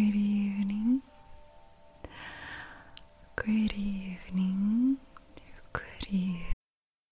Good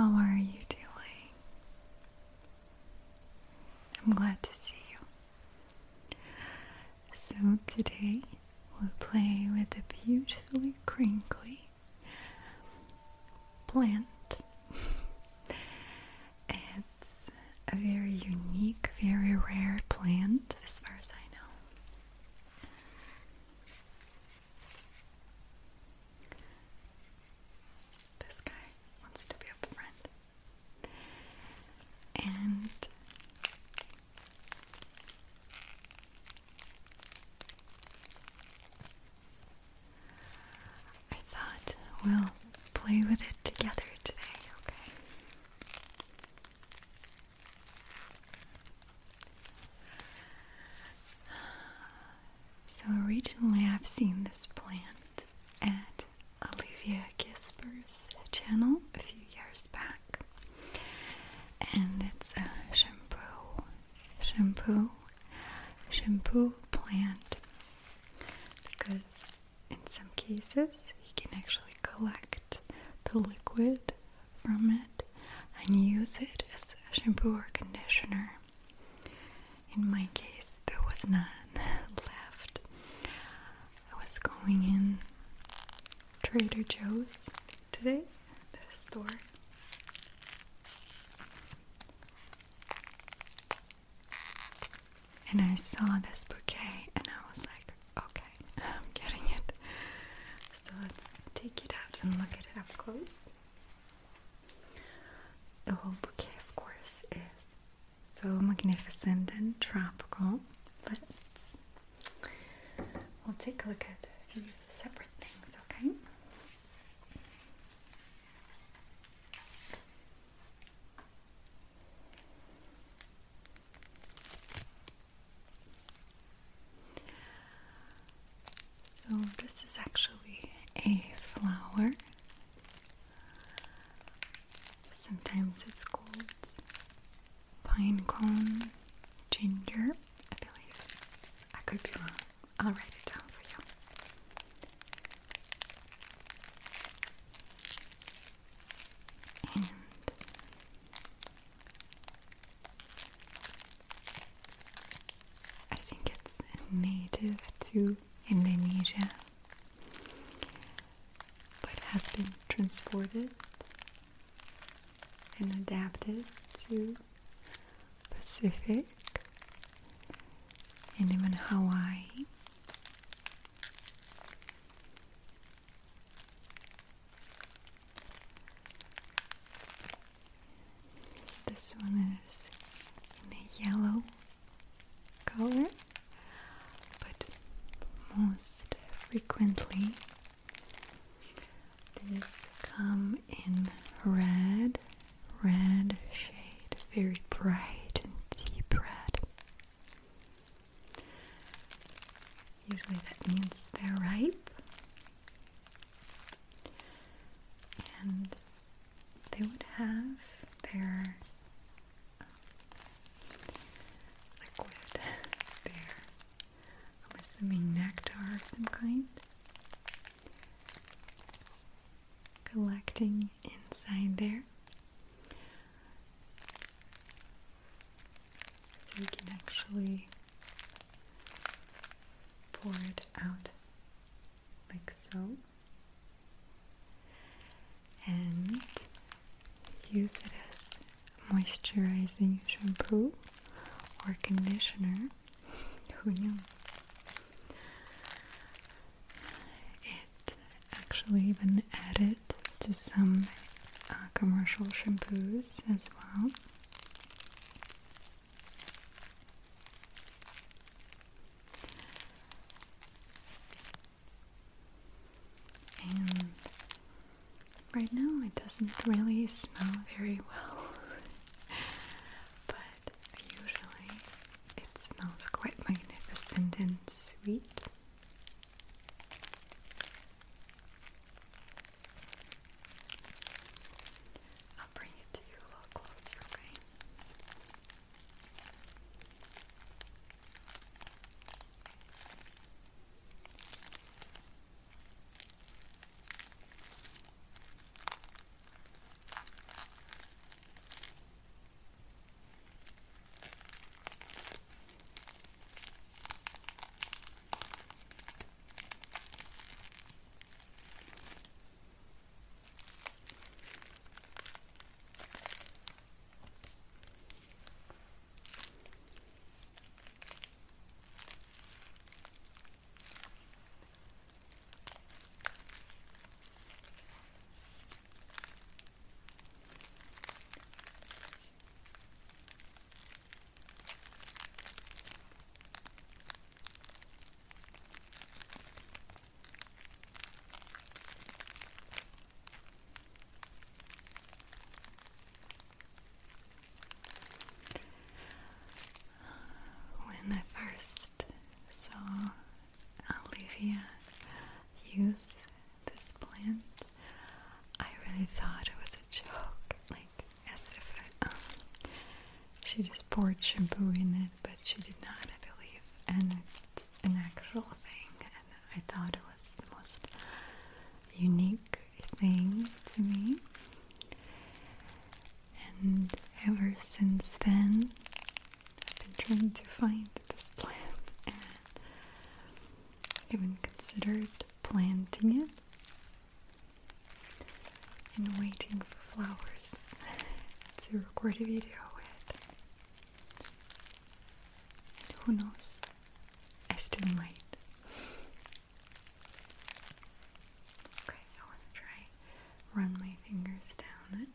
How are you doing? I'm glad to see you. So, today we'll play with a beautifully crinkly plant. it's a very unique, very rare plant as far as I know. This guy wants to be up front. And I thought we'll play with it together today, okay? So originally I've seen this plant at Olivia Kissper's channel a few years back. And it's a shampoo, shampoo, shampoo plant. Because in some you can actually collect the liquid from it and use it as a shampoo or conditioner. In my case, there was none left. I was going in Trader Joe's today, the store. And I saw this bouquet and I was like, okay, I'm getting it. So let's take it out and look at it up close. The whole bouquet, of course, is so magnificent and tropical. Let's we'll take a look at a few separate things, okay? So, this is actually a flower. Sometimes it's called pine cone ginger, I believe. I could be wrong. I'll write it down for you. And I think it's native to Indonesia, but has been transported and adapted to Pacific and even Hawaii. This one is in a yellow color, but most frequently these come in red, red shade, very bright and deep red. Usually that means they're ripe. And they would have their liquid there. I'm assuming nectar of some kind. Collecting inside there. So you pour it out like so and use it as moisturizing shampoo or conditioner. Who knew? It actually even added to some uh, commercial shampoos as well. Right now it doesn't really smell very well. but usually it smells quite magnificent and sweet. I'll bring it to you a little closer, okay? When I first saw Olivia use this plant, I really thought it was a joke, like as if it, um, she just poured shampoo in it, but she did not, I believe, and it's an actual thing, and I thought it was the most unique thing to me. And ever since then, I've been trying to find this plant and even considered planting it and waiting for flowers. To record a video with. And I still might. Okay, I want to try run my fingers down it.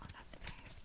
Oh, that's nice.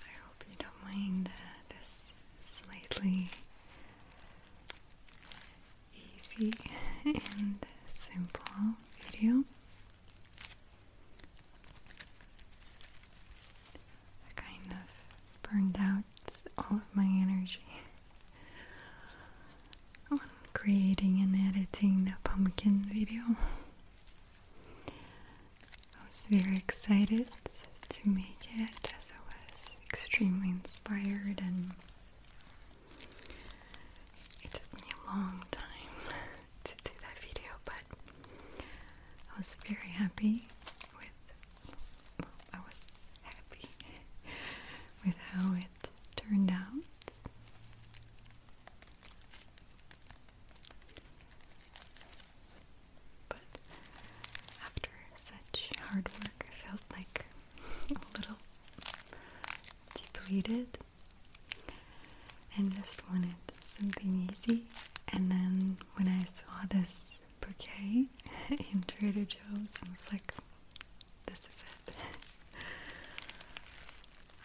I hope you don't mind uh, this slightly easy and simple video. I kind of burned out all of my energy on creating and editing the pumpkin video. I was very excited to make it as I was extremely inspired and it took me a long time to do that video but I was very happy with I was happy with how it turned out. But after such hard work, I felt like a little depleted and just wanted something easy. And then when I saw this bouquet in Trader Joe's, I was like, this is it.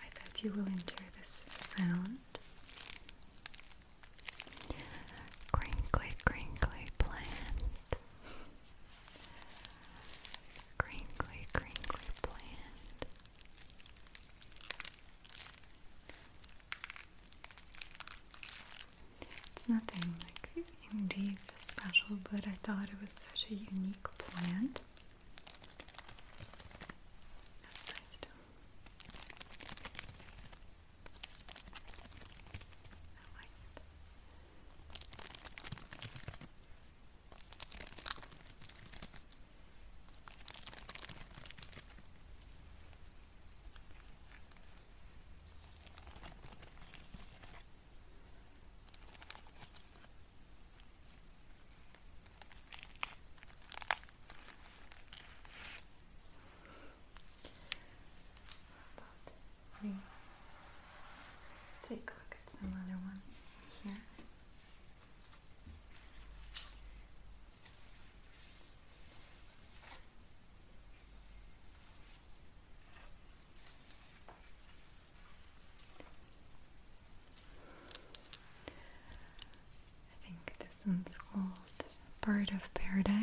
I thought you will enjoy this sound. Crinkly, crinkly plant. Crinkly, crinkly plant. It's nothing like indeed special, but I thought it was such a unique It's called Bird of Paradise.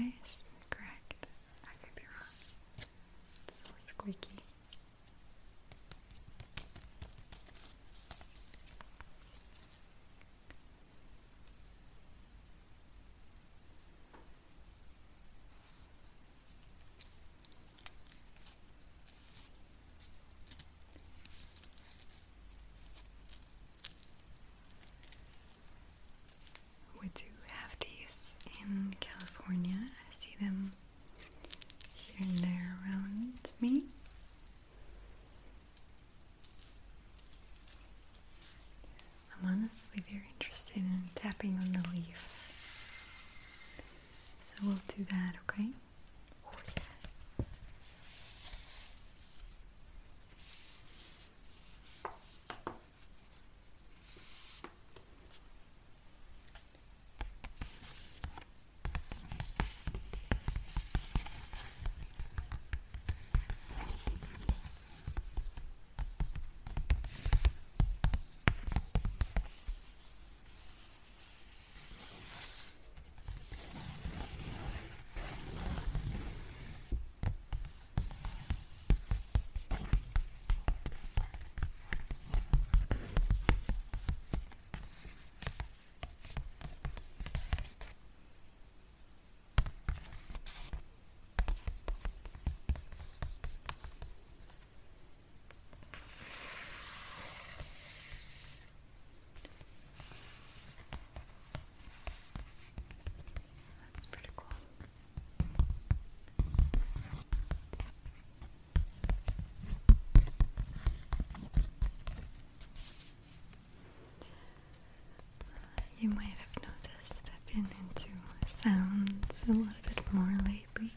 You might have noticed I've been into sounds a little bit more lately.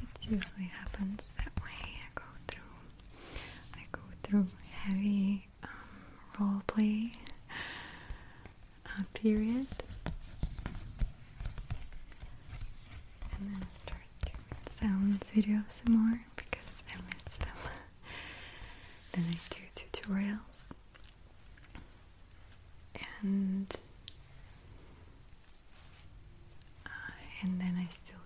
It usually happens that way. I go through, I go through heavy um, role play uh, period, and then I start sounds videos some more. and uh, and then I still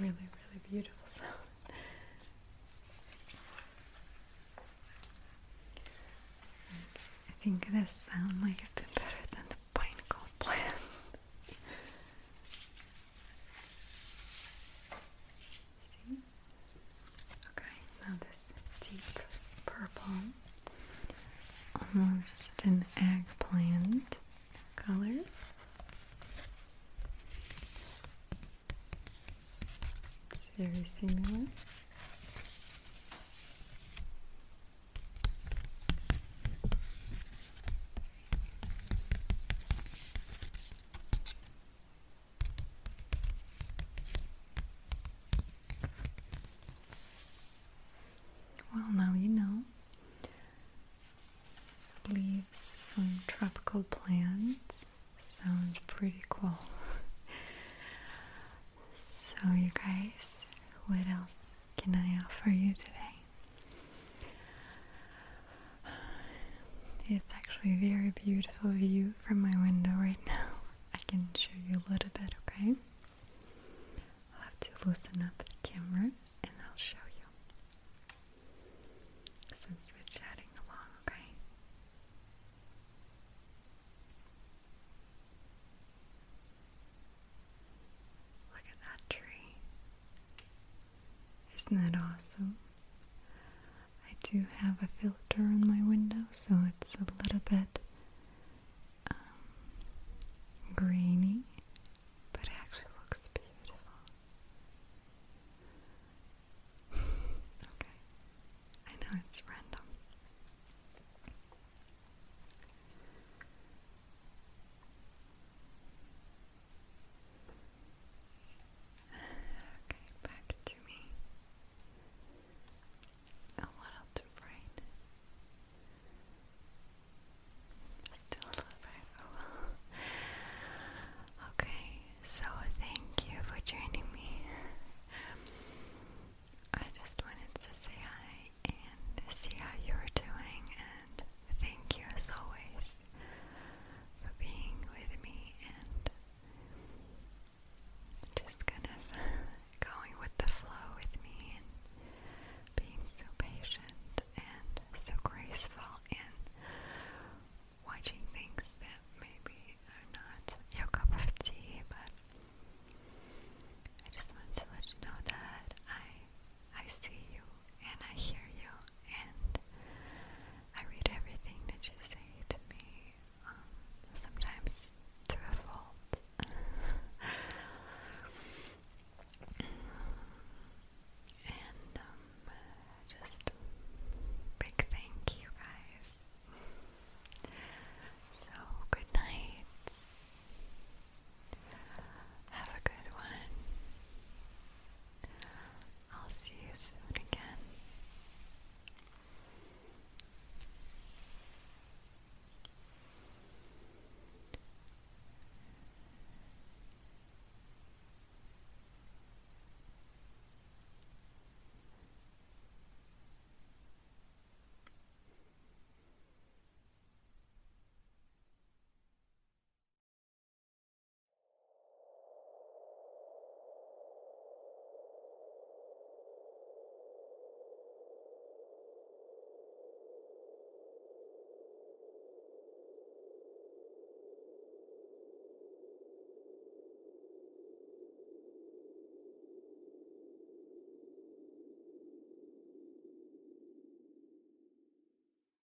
really, really beautiful sound. I think this sound like. tropical plants. Sounds pretty cool. Isn't that awesome? I do have a filter on my window, so it's a little bit um, grainy.